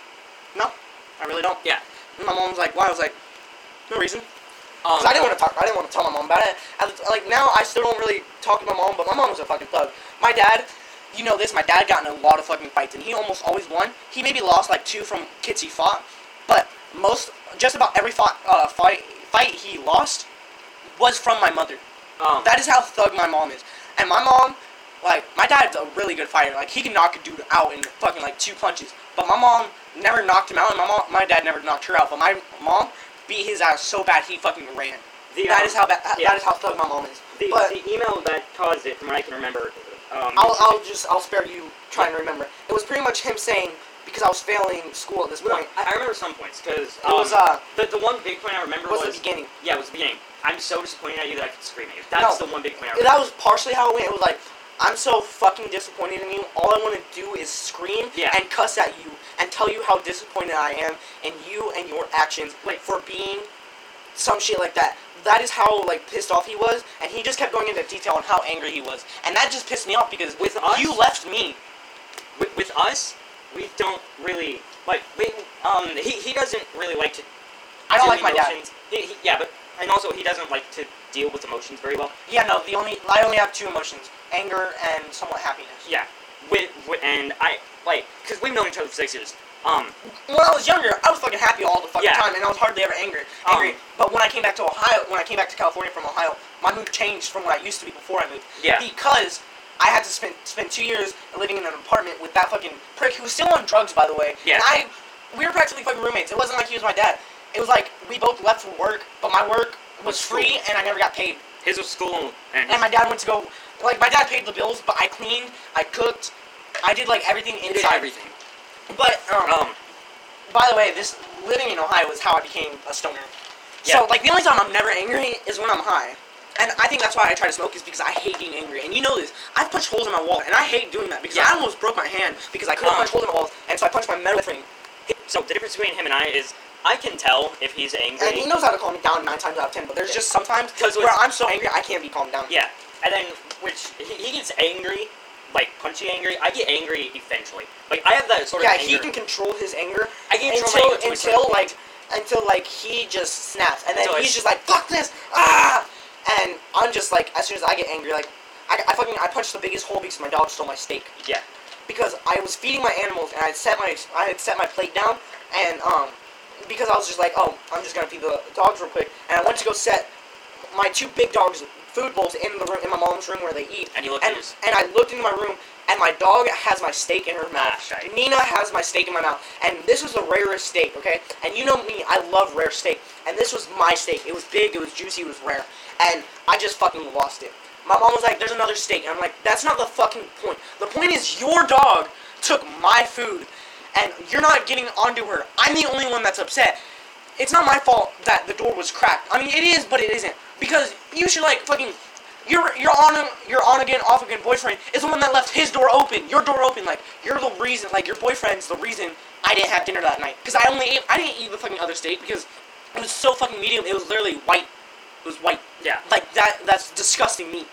No, I really don't. Yeah. And my mom was like, "Why?" I was like, "No reason." Um, Cause I didn't want to talk. I didn't want to tell my mom about it. I, like now, I still don't really talk to my mom, but my mom was a fucking thug. My dad, you know this. My dad got in a lot of fucking fights, and he almost always won. He maybe lost like two from kids he fought, but most, just about every fought, uh, fight, fight he lost was from my mother. um, That is how thug my mom is. And my mom, like, my dad's a really good fighter. Like, he can knock a dude out in fucking like two punches. But my mom never knocked him out, and my mom, my dad never knocked her out. But my mom beat his ass so bad he fucking ran. the, That um, is how bad. yeah. That is how thug my mom is. The, but the email that caused it, from what I can remember, um, I'll, I'll just I'll spare you trying to remember. It was pretty much him saying because I was failing school at this point. I, I remember some points because It was uh the the one big point I remember was was, the beginning. yeah, it was the beginning. I'm so disappointed at you that I could scream at you. That's No. the one big point I remember. That was partially how it went. It was like I'm so fucking disappointed in you. All I want to do is scream Yeah. and cuss at you and tell you how disappointed I am in you and your actions Like- for being some shit like that. That is how like pissed off he was, and he just kept going into detail on how angry he was, and that just pissed me off because With us? you left me. with, with us, we don't really like. We, um, he, he doesn't really like to. I don't do like my dad. He, he, yeah, but and also he doesn't like to deal with emotions very well. Yeah, no, the only I only have two emotions: anger and somewhat happiness. Yeah, with, with and I like because we've known each other for six years. Um, when I was younger, I was fucking happy all the fucking Yeah. time, and I was hardly ever angry. Um, Angry. but when I came back to Ohio, when I came back to California from Ohio, my mood changed from what I used to be before I moved. Yeah. Because I had to spend spend two years living in an apartment with that fucking prick who was still on drugs, by the way. Yeah. And I, we were practically fucking roommates. It wasn't like he was my dad. It was like we both left for work, but my work was Was free, school. and I never got paid. his was school and, And my dad went to go, like my dad paid the bills, but I cleaned, I cooked, I did like everything inside. did everything. But um, Um, by the way, this living in Ohio is how I became a stoner. Yeah. So like the only time I'm never angry is when I'm high. And I think that's why I try to smoke is because I hate being angry. And you know this. I punch holes in my wall and I hate doing that because Yeah. I almost broke my hand because I couldn't Um, punch holes in the walls and so I punched my metal frame. So the difference between him and I is I can tell if he's angry. And he knows how to calm me down nine times out of ten, but there's Yeah. just sometimes where I'm so angry I can't be calmed down. Yeah, and then which he, he gets angry, like punchy angry. I get angry eventually. Like I have that sort of Yeah, he can control his anger I can control my until until like until like he just snaps and then Until he's s- just like fuck this ah and I'm just like as soon as I get angry like I, I fucking I punched the biggest hole because my dog stole my steak yeah. Because I was feeding my animals and I had set my I had set my plate down and um because I was just like oh I'm just gonna feed the dogs real quick and I went to go set my two big dogs food bowls in the room in my mom's room where they eat And you look and, at and I looked into my room and my dog has my steak in her mouth. Ah. Nina has my steak in my mouth. And this was the rarest steak, okay? And you know me, I love rare steak. And this was my steak. It was big, it was juicy, it was rare. And I just fucking lost it. My mom was like, there's another steak. And I'm like, that's not the fucking point. The point is your dog took my food and you're not getting onto her. I'm the only one that's upset. It's not my fault that the door was cracked. I mean, it is, but it isn't. Because you should like fucking your your on your on again off again boyfriend is the one that left his door open, your door open. Like you're the reason, like your boyfriend's the reason I didn't have dinner that night. Because I only ate, I didn't eat the fucking other steak because it was so fucking medium. It was literally white. It was white. Yeah. Like that. That's disgusting meat.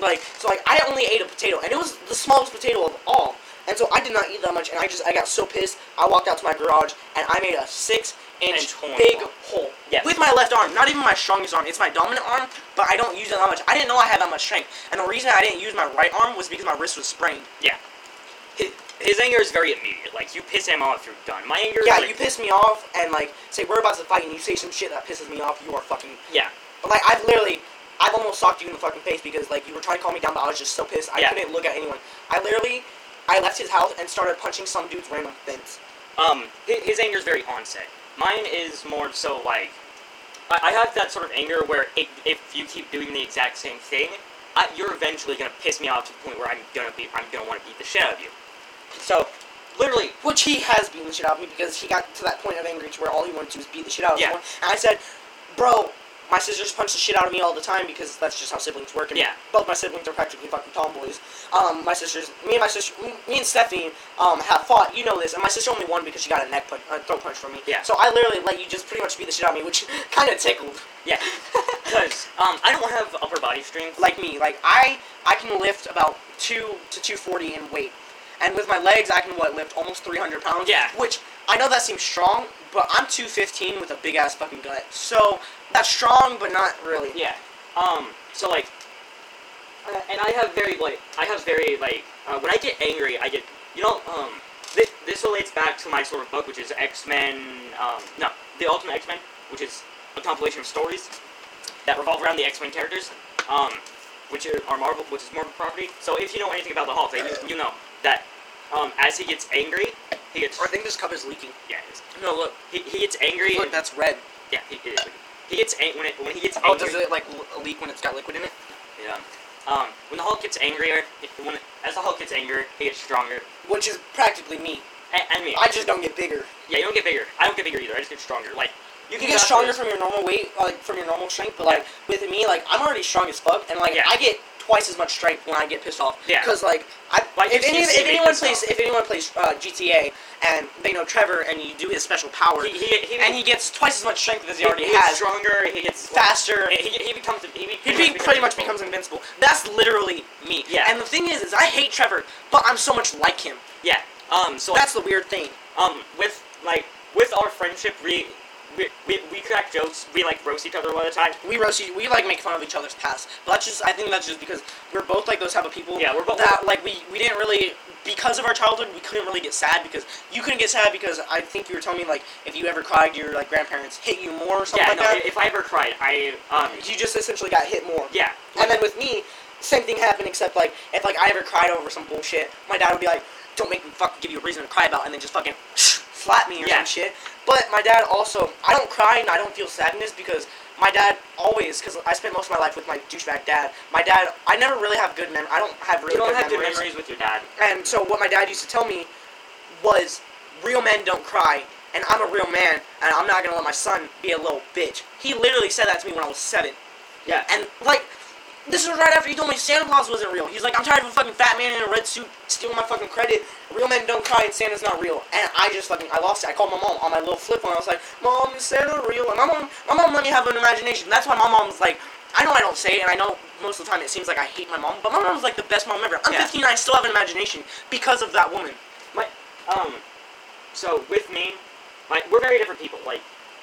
Like so, like I only ate a potato, and it was the smallest potato of all. And so I did not eat that much, and I just I got so pissed. I walked out to my garage, and I made a six-inch Inch big hole Yes. with my left arm. Not even my strongest arm. It's my dominant arm, but I don't use it that much. I didn't know I had that much strength, and the reason I didn't use my right arm was because my wrist was sprained. Yeah. His, his anger is very immediate. Like you piss him off, you're done. My anger. Yeah, like, you piss me off, and like say we're about to fight, and you say some shit that pisses me off. You are fucking Yeah. But like I've literally. I've almost socked you in the fucking face because like you were trying to calm me down, but I was just so pissed I Yeah. couldn't look at anyone. I literally, I left his house and started punching some dude's random fence. Um, his, his anger is very onset. Mine is more so like, I, I have that sort of anger where it, if you keep doing the exact same thing, I, you're eventually gonna piss me off to the point where I'm gonna be, I'm gonna want to beat the shit out of you. So, literally, Which he has beaten the shit out of me because he got to that point of anger to where all he wanted to do was beat the shit out of Yeah. someone. And I said, bro, my sisters punch the shit out of me all the time because that's just how siblings work. And Yeah. both my siblings are practically fucking tomboys. Um, my sisters, me and my sister, me and Stephanie, um, have fought. You know this, and my sister only won because she got a neck punch, a throat punch from me. Yeah. So I literally let you just pretty much beat the shit out of me, which kind of tickled. Yeah, because um, I don't have upper body strength. like me. Like I, I can lift about two to two forty in weight, and with my legs, I can what lift almost three hundred pounds. Yeah. Which I know that seems strong, but I'm two fifteen with a big ass fucking gut. So that's strong, but not really. Yeah. Um. So like, uh, and I have very like I have very like uh, when I get angry, I get you know um this this relates back to my sort of book, which is X Men. Um. No, the Ultimate X Men, which is a compilation of stories that revolve around the X Men characters. Um. Which are, Marvel, which is Marvel property. So if you know anything about the Hulk, you, you know that um as he gets angry, he gets I think this cup is leaking. yeah. it is. No, look, He, he gets angry. look, and- that's red. yeah, he, it is. He gets ang- when it, when he gets Oh, angry. does it like leak when it's got liquid in it? Yeah. Um, when the Hulk gets angrier, when as the Hulk gets angrier, he gets stronger. Which is practically me. And, and me. I just don't get bigger. yeah, you don't get bigger. I don't get bigger either. I just get stronger. Like You can can get stronger from your normal weight, like from your normal strength, but like with me, like I'm already strong as fuck, and like Yeah. I get twice as much strength when I get pissed off. Yeah. Because like I, Like, if, any, if anyone plays off. if anyone plays uh, GTA and they know Trevor and you do his special power, He, he, he, and he gets twice as much strength as he, already he has, stronger. He gets faster. He, he, becomes. He, be- He be, pretty much becomes invincible. That's literally me. Yeah. And the thing is, is I hate Trevor, but I'm so much like him. Yeah. Um. So That's the weird thing. um with like with our friendship, we we, we, we crack jokes. We like roast each other a lot of the time. We roast, each- we like make fun of each other's past, but that's just I think that's just because we're both like those type of people. Yeah, we're both- that like we we didn't really because of our childhood we couldn't really get sad because you couldn't get sad because I think you were telling me like if you ever cried your like grandparents hit you more or something Yeah. like no. that. If I ever cried, I um. you just essentially got hit more. Yeah. And then with me, same thing happened except like if like I ever cried over some bullshit, my dad would be like, "Don't make me fucking give you a reason to cry about," and then just fucking slap me or Yeah. some shit. But my dad also, I don't cry and I don't feel sadness because my dad always, because I spent most of my life with my douchebag dad. My dad, I never really have good mem. I don't have really you don't good have good memories. memories with your dad. And so what my dad used to tell me was, real men don't cry, and I'm a real man, and I'm not gonna let my son be a little bitch. He literally said that to me when I was seven. Yeah. And like, this was right after he told me Santa Claus wasn't real. He's like, I'm tired of a fucking fat man in a red suit stealing my fucking credit. Real men don't cry and Santa's not real. And I just fucking, I lost it. I called my mom on my little flip phone. I was like, Mom, is Santa real? And my mom, my mom let me have an imagination. That's why my mom's like, I know I don't say it, and I know most of the time it seems like I hate my mom, but my mom's like the best mom ever. I'm Yeah. 15 and I still have an imagination because of that woman. My um, so with me, like we're very different people. Like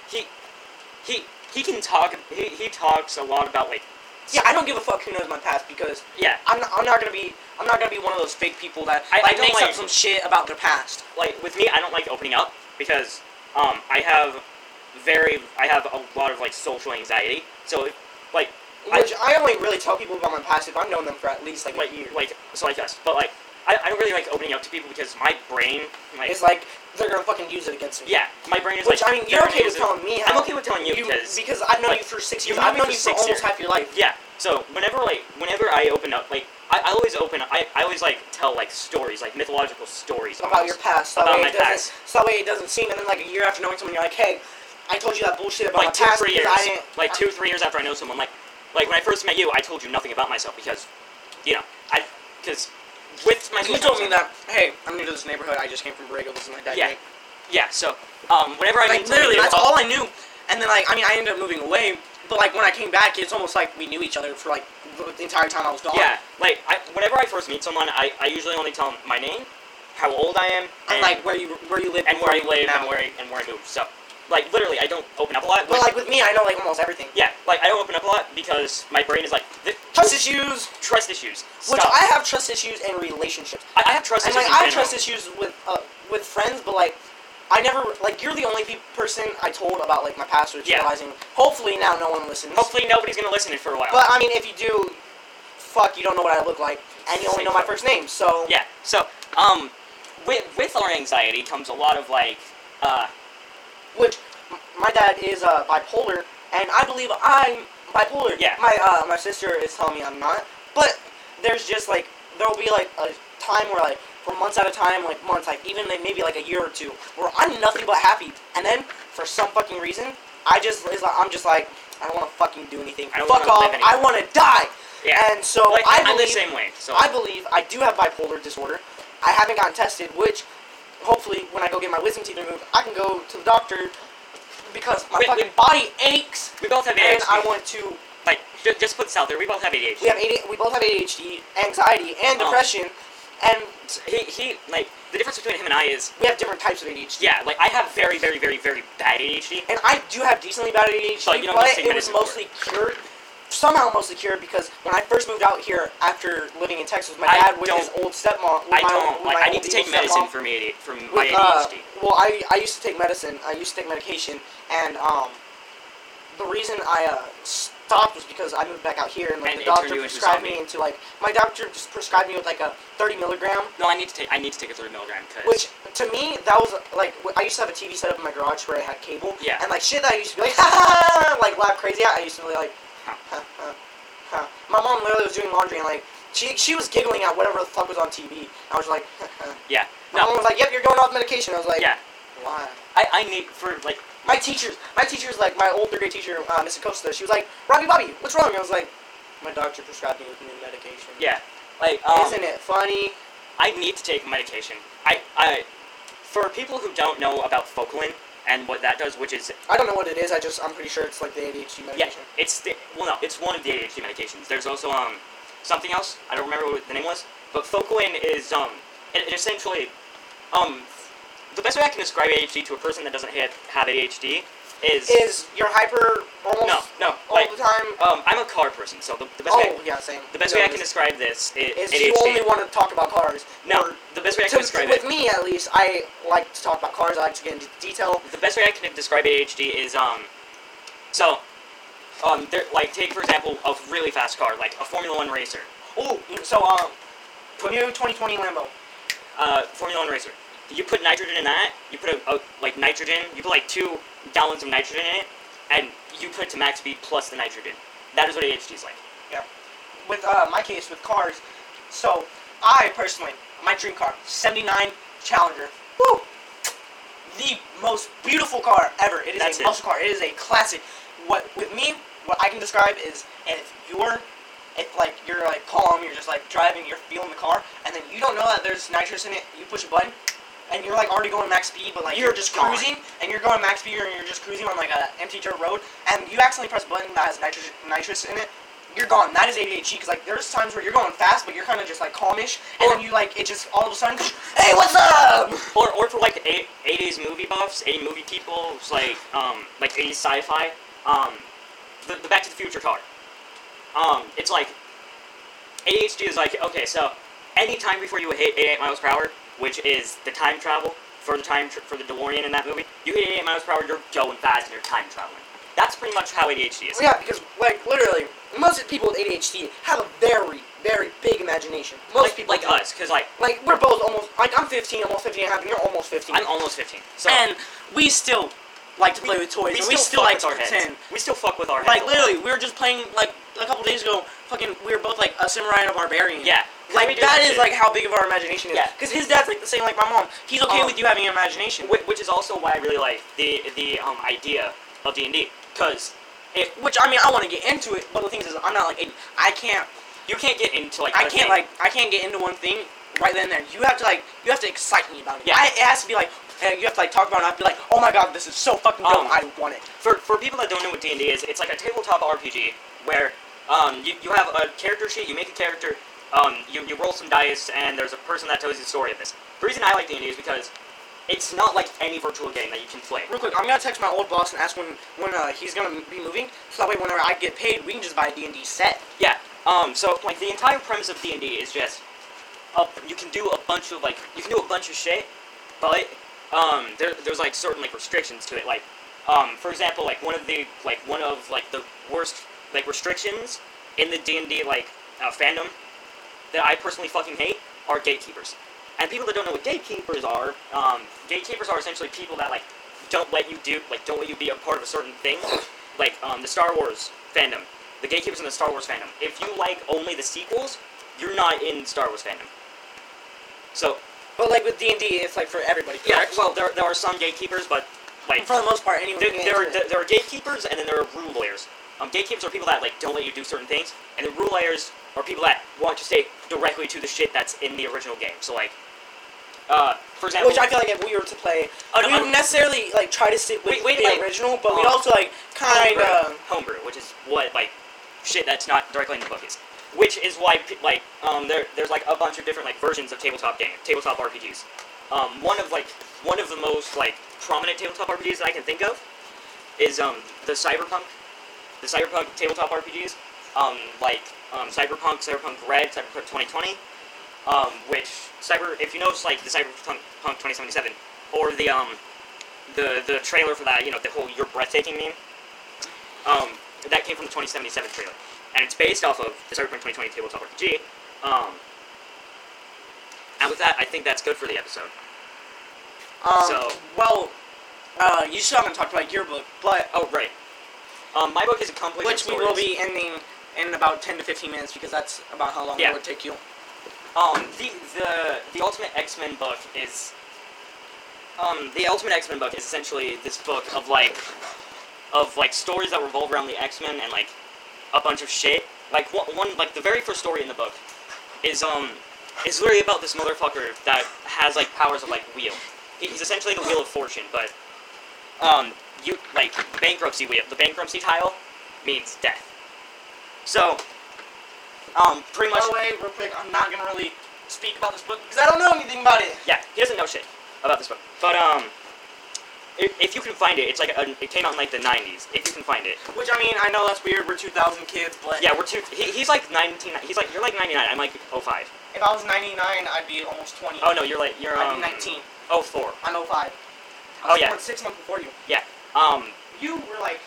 he, he, he can talk. He, he talks a lot about like Yeah, I don't give a fuck who knows my past because yeah, I'm not, I'm not gonna be I'm not gonna be one of those fake people that I- I like don't makes like- up some shit about their past. like with me, I don't like opening up because um I have very I have a lot of like social anxiety. So like I- Which I, only really tell people about my past if I've known them for at least like, like a year. like so like us, but like I, I don't really like opening up to people because my brain like it's like they're gonna fucking use it against me. yeah, my brain is Which like I mean, you're okay with telling me. I'm okay with telling you, because because I've known like, you for six years. I've known you for six almost years. half your life. Yeah. So whenever like whenever I open up like I, I always open I, I always like tell like stories like mythological stories About almost. your past. That About my past. So that way it doesn't seem, and then like a year after knowing someone, you're like, hey, I told you that bullshit about like my two past three years I didn't. like two three years after I know someone like like when I first met you I told you nothing about myself because you know I because with my You told me that. Hey, I'm new to this neighborhood. I just came from Borrego. This is my dad. Yeah. yeah so um whenever I Like literally, that's all I knew. And then like, I mean, I ended up moving away. But like when I came back, it's almost like we knew each other for like the entire time I was gone. yeah like I, whenever I first meet someone I, I usually only tell them my name how old I am And like where you where you live and where I live and where I, and where I moved. So, like literally, I don't open up a lot. But like with me, I know like almost everything. yeah, like I don't open up a lot because my brain is like th- Trust issues, trust issues. which Stop. I have trust issues in relationships. I, I have trust And issues. like I have trust issues with uh, with friends, but like I never like you're the only pe- person I told about like my past, which Yeah. realizing hopefully now no one listens. Hopefully, nobody's gonna listen to it for a while. But I mean, if you do, fuck, you don't know what I look like, and you only know my first name, so yeah. So, um, with with our anxiety comes a lot of like, uh, which my dad is uh, bipolar, and I believe I'm bipolar. Yeah. My uh, my sister is telling me I'm not, but there's just like there will be like a time where like for months at a time, like months, like even like, maybe like a year or two, where I'm nothing but happy, and then for some fucking reason, I just like I'm just like I don't want to fucking do anything. I don't Fuck off. live I want to die. Yeah. And so like, I I'm the believe same way. So I believe I do have bipolar disorder. I haven't gotten tested, which hopefully when I go get my wisdom teeth removed, I can go to the doctor because my Wait, fucking wait. body aches we both have and ADHD. I want to. like ju- just put this out there. We both have ADHD. We have AD, we both have ADHD, anxiety, and Oh. depression, and he he like the difference between him and I is we have different types of ADHD. yeah like I have very very very very bad ADHD. And I do have decently bad ADHD, But you don't but it was mostly cured. Somehow mostly cured because when I first moved out here after living in Texas, my I dad with his old stepmom. With I my, don't like my I need to take medicine for me from my with, uh, ADHD. well, I I used to take medicine. I used to take medication, and um, the reason I uh, stopped was because I moved back out here, and like And the doctor you into a prescribed me into like my doctor just prescribed me with like a 30 milligram, no, I need to take I need to take a 30 milligram because which to me that was like I used to have a TV set up in my garage where I had cable, Yeah. and like shit that I used to be like like laugh crazy at. I used to be like. My mom literally was doing laundry and like she she was giggling at whatever the fuck was on TV. I was like, yeah my mom was like, "Yep, you're going off medication." I was like, yeah why? I I need for like My teachers, my teachers, like my old third grade teacher, uh, Miss Acosta, she was like, "Robbie, Bobby, what's wrong?" I was like, "My doctor prescribed me with new medication." yeah like um, Isn't it funny? I need to take medication. I I for people who don't know about Focalin and what that does, which is I don't know what it is. I just I'm pretty sure it's like the ADHD medication. yeah it's the well no it's one of the ADHD medications. There's also um something else I don't remember what the name was, but Focalin is um it, it essentially um the best way I can describe ADHD to a person that doesn't have, have ADHD is Is you're hyper almost no no all like the time? Um I'm a car person, so the, the best Oh way yeah, same. the best You way I can describe this is, is ADHD. you only want to talk about cars. no, the best way I to, can describe with it. With me at least, I like to talk about cars. I like to get into detail. the best way I can describe ADHD is um, so, um, there like take for example a really fast car like a Formula One racer, Oh, so um, new 2020 Lambo. uh, Formula One racer. You put nitrogen in that. You put a, a like nitrogen. You put like two gallons of nitrogen in it, and you put it to max speed plus the nitrogen. That is what ADHD is like. Yeah. With uh, my case with cars. So I personally, my dream car, '79 Challenger. Woo! The most beautiful car ever. It is That's a muscle car. It is a classic. What with me, what I can describe is if you're, if like you're like calm, you're just like driving, you're feeling the car, and then you don't know that there's nitrous in it. You push a button. And you're like already going max speed, but like You're you're, just gone. cruising, and you're going max speed, and you're just cruising on like a empty dirt road, and you accidentally press a button that has nitrous nitrous in it, you're gone. That is ADHD because like there's times where you're going fast, but you're kind of just like calmish, and Or- then you like it just all of a sudden, hey, what's up? Or, or for like eight, 80s movie buffs, 80 movie people, it's like um like 80s sci-fi, um the, the Back to the Future car. Um, it's like ADHD is like okay, so any time before you hit 88 miles per hour, which is the time travel for the time tr for the DeLorean in that movie, you hit 88 miles per hour, you're going fast and you're time traveling. That's pretty much how ADHD is. Yeah, because like literally, most people with ADHD have a very, very big imagination. Most like, people like do. us, because like Like we're both almost like I'm 15, almost 15 and a half, and you're almost 15. I'm almost 15, so and we still like to play with toys, and we still like to our pretend. heads. We still fuck with our heads. Like literally, we were just playing like a couple days ago. Fucking, we were both like a samurai and a barbarian. Yeah. Like that is shit. like how big of our imagination is. Yeah. Because his dad's like the same like my mom. He's okay Um, with you having an imagination. Whi- which is also why I really like the the um idea of D and D, because It, which I mean, I want to get into it, but the thing is, I'm not like I can't. you can't get into like I can't thing. like I can't get into one thing right then and there. You have to like you have to excite me about it. Yeah. I, it has to be like and you have to like talk about it. I have to be like, oh my god, this is so fucking dope. Um, I want it. for for people that don't know what D and D is, it's like a tabletop RPG where um you, you have a character sheet, you make a character, um you, you roll some dice, and there's a person that tells you the story of this. The reason I like D and D is because it's not like any virtual game that you can play. Real quick, I'm gonna text my old boss and ask when when uh, he's gonna be moving, so that way whenever I get paid, we can just buy a D and D set. Yeah. Um. So like the entire premise of D and D is just, uh, you can do a bunch of like you can do a bunch of shit, but um there there's like certain like restrictions to it. Like um for example like one of the like one of like the worst like restrictions in the D and D like uh, fandom that I personally fucking hate are gatekeepers. And people that don't know what gatekeepers are, um, gatekeepers are essentially people that like don't let you do like don't let you be a part of a certain thing. Like um, the Star Wars fandom, the gatekeepers in the Star Wars fandom. If you like only the sequels, you're not in Star Wars fandom. So But like with D and D, it's like for everybody. yeah, well there, there are some gatekeepers, but like for the most part, anyone there, there, are, there are gatekeepers and then there are rule lawyers. Um, gatekeepers are people that like don't let you do certain things, and the rule lawyers are people that want to stay directly to the shit that's in the original game. So like, uh, for example, Which I feel like if we were to play, no, we wouldn't necessarily like try to stick with the like, original, but we'd um, also like kind of. homebrew, which is what like shit that's not directly in the book is. Which is why like um there there's like a bunch of different like versions of tabletop game tabletop RPGs. Um, one of like one of the most like prominent tabletop RPGs that I can think of is um the Cyberpunk, the Cyberpunk tabletop RPGs. Um, like um, Cyberpunk, Cyberpunk Red, Cyberpunk 2020. Um, which cyber if you notice like the Cyberpunk 2077 or the um the the trailer for that you know the whole you're breathtaking meme. Um, that came from the 2077 trailer, and it's based off of the Cyberpunk 2020 tabletop RPG. Um, and with that, I think that's good for the episode. Um, so- well, uh, you still haven't talked about your book, but Oh, right. Um, my book is a compilation which we will be ending in about ten to fifteen minutes because that's about how long Yeah. it would take you. Um, the the the Ultimate X Men book is. Um, the Ultimate X Men book is essentially this book of like, of like stories that revolve around the X Men and like, a bunch of shit. Like one, one like the very first story in the book, is um, is literally about this motherfucker that has like powers of like wheel. He's essentially the wheel of fortune, but, um, you like bankruptcy wheel. The bankruptcy tile means death. So, um, pretty By much. the way, real quick, I'm not gonna really speak about this book because I don't know anything about it. Yeah, he doesn't know shit about this book. But um, if, if you can find it, it's like a, it came out in like the '90s. If you can find it, Which I mean, I know that's weird. We're 2000 kids, but yeah, we're two. He, he's like 19. He's like you're like 99. I'm like 05. if I was 99, I'd be almost 20. Oh no, you're like you're I'd um be 19. 04. I'm 05. I Oh, yeah. six months before you. Um, You were like,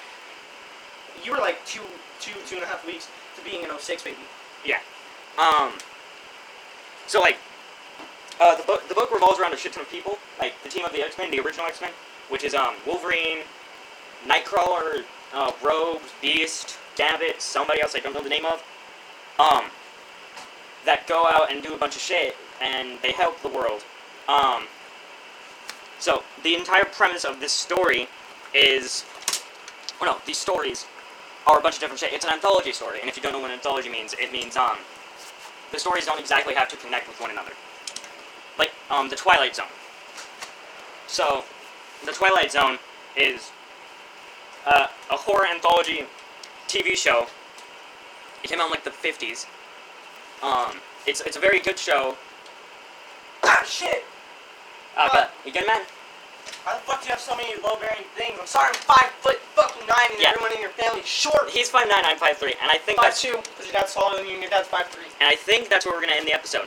you were like two, two, two and a half weeks to being an 06, baby. Yeah. Um. So like, uh, the book the book revolves around a shit ton of people. Like the team of the X Men, the original X Men, which is um Wolverine, Nightcrawler, uh, Rogue, Beast, Gambit, somebody else I don't know the name of. Um, that go out and do a bunch of shit and they help the world. Um, so the entire premise of this story is, oh no, these stories are a bunch of different shit. It's an anthology story, and if you don't know what an anthology means, it means um, the stories don't exactly have to connect with one another. Like um, the Twilight Zone. So, the Twilight Zone is uh, a horror anthology TV show. It came out in like the 50s. Um, it's, it's a very good show. Ah, shit! Uh, but, you good, man? How the fuck do you have so many low-bearing things? I'm sorry, I'm five foot fucking nine, and Yeah. everyone in your family's short. He's 5'9", I'm 5'3", and I think Five that's two, because your dad's taller than you, and your dad's five three. and I think that's where we're gonna end the episode.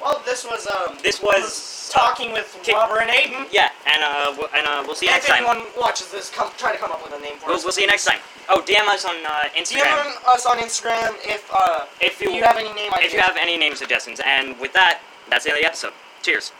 Well, this was um. This was talking with Robert and Aiden. Yeah, and uh, we'll, and uh, we'll see you If next time. anyone watches this, come try to come up with a name for We'll, us. we'll see you next time. Oh, DM us on uh, Instagram DM us on Instagram if uh if you, if you have any name ideas. if you have any name suggestions. And with that, that's the end of the episode. Cheers.